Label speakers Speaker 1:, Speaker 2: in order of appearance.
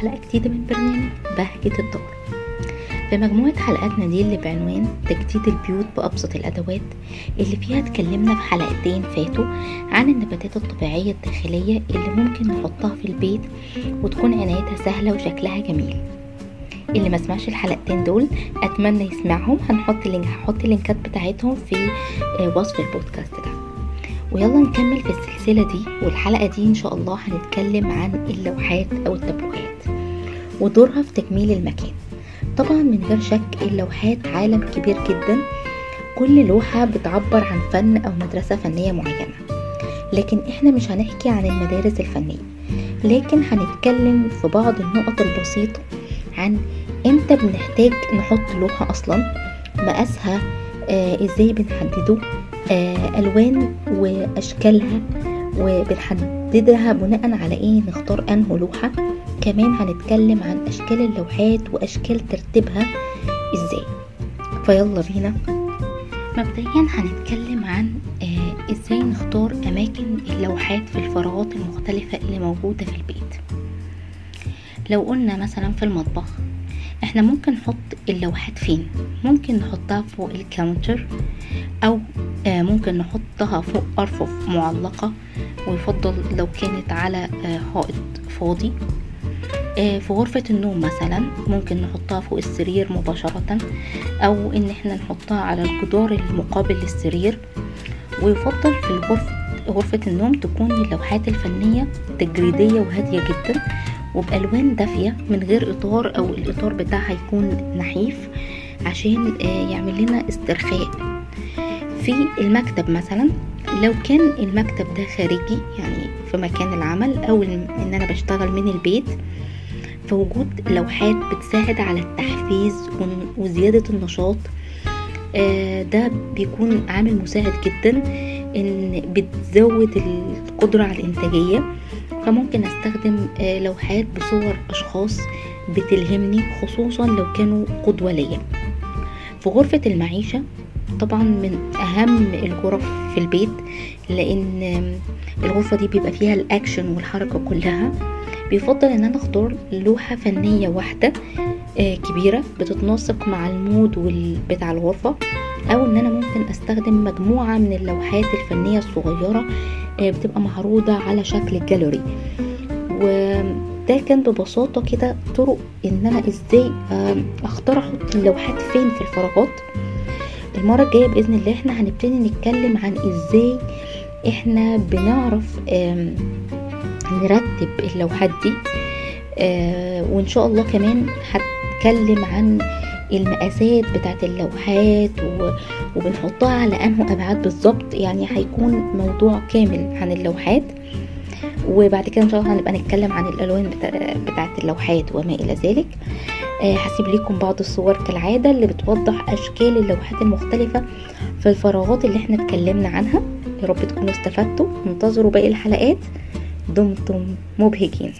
Speaker 1: حلقة جديدة من برنامج بهجة الدار. في مجموعة حلقاتنا دي اللي بعنوان تجديد البيوت بأبسط الأدوات اللي فيها اتكلمنا في حلقتين فاتوا عن النباتات الطبيعية الداخلية اللي ممكن نحطها في البيت وتكون عنايتها سهلة وشكلها جميل. اللي ما سمعش الحلقتين دول أتمنى يسمعهم. هنحط link هحط اللينكات بتاعتهم في آه، وصف البودكاست ده. ويلا نكمل في السلسلة دي والحلقة دي إن شاء الله هنتكلم عن اللوحات أو التابلوهات ودورها في تجميل المكان. طبعا من غير شك اللوحات عالم كبير جدا. كل لوحة بتعبر عن فن أو مدرسة فنية معينة. لكن إحنا مش هنحكي عن المدارس الفنية. لكن هنتكلم في بعض النقط البسيطة عن إمتى بنحتاج نحط لوحة أصلا مقاسها آه إزاي بنحدده آه ألوان وأشكالها وبنحددها بناء على إيه نختار أنه لوحة. كمان هنتكلم عن أشكال اللوحات وأشكال ترتيبها. إزاي؟ فيلا بينا. مبدئيا هنتكلم عن آه إزاي نختار أماكن اللوحات في الفراغات المختلفة اللي موجودة في البيت. لو قلنا مثلا في المطبخ إحنا ممكن نحط اللوحات فين؟ ممكن نحطها فوق الكاونتر أو آه ممكن نحطها فوق ارفف معلقة ويفضل لو كانت على آه حائط فاضي. في غرفة النوم مثلا ممكن نحطها فوق السرير مباشرة أو إن إحنا نحطها على الجدار المقابل للسرير. ويفضل في الغرفة غرفة النوم تكون اللوحات الفنية تجريدية وهادية جدا وبألوان دافية من غير إطار أو الإطار بتاعها يكون نحيف عشان يعمل لنا استرخاء. في المكتب مثلا لو كان المكتب ده خارجي يعني في مكان العمل أو إن أنا بشتغل من البيت فوجود لوحات بتساعد على التحفيز وزيادة النشاط ده بيكون عامل مساعد جدا إن بتزود القدرة على الإنتاجية. فممكن أستخدم لوحات بصور أشخاص بتلهمني خصوصا لو كانوا قدوة ليا. في غرفة المعيشة طبعا من أهم الغرف في البيت لأن الغرفة دي بيبقى فيها الأكشن والحركة كلها. بيفضل إن أنا أختار لوحة فنية واحدة كبيرة بتتناسق مع ال mood بتاع الغرفة أو إن أنا ممكن أستخدم مجموعة من اللوحات الفنية الصغيرة بتبقى معروضة على شكل جاليري وده كان ببساطة كده طرق إن أنا إزاي أختار أحط اللوحات فين في الفراغات. المرة الجاية بإذن الله إحنا هنبتدي نتكلم عن إزاي إحنا بنعرف نرتب اللوحات دي وإن شاء الله كمان هتكلم عن المقاسات بتاعت اللوحات وبنحطها على أنه أبعاد بالظبط. يعني هيكون موضوع كامل عن اللوحات. وبعد كده إن شاء الله هنبقى نتكلم عن الألوان بتاعت اللوحات وما إلى ذلك. هسيب لكم بعض الصور كالعادة اللي بتوضح أشكال اللوحات المختلفة في الفراغات اللي إحنا اتكلمنا عنها. يا رب تكونوا استفدتوا. انتظروا باقي الحلقات. दुम तुम मुभेगी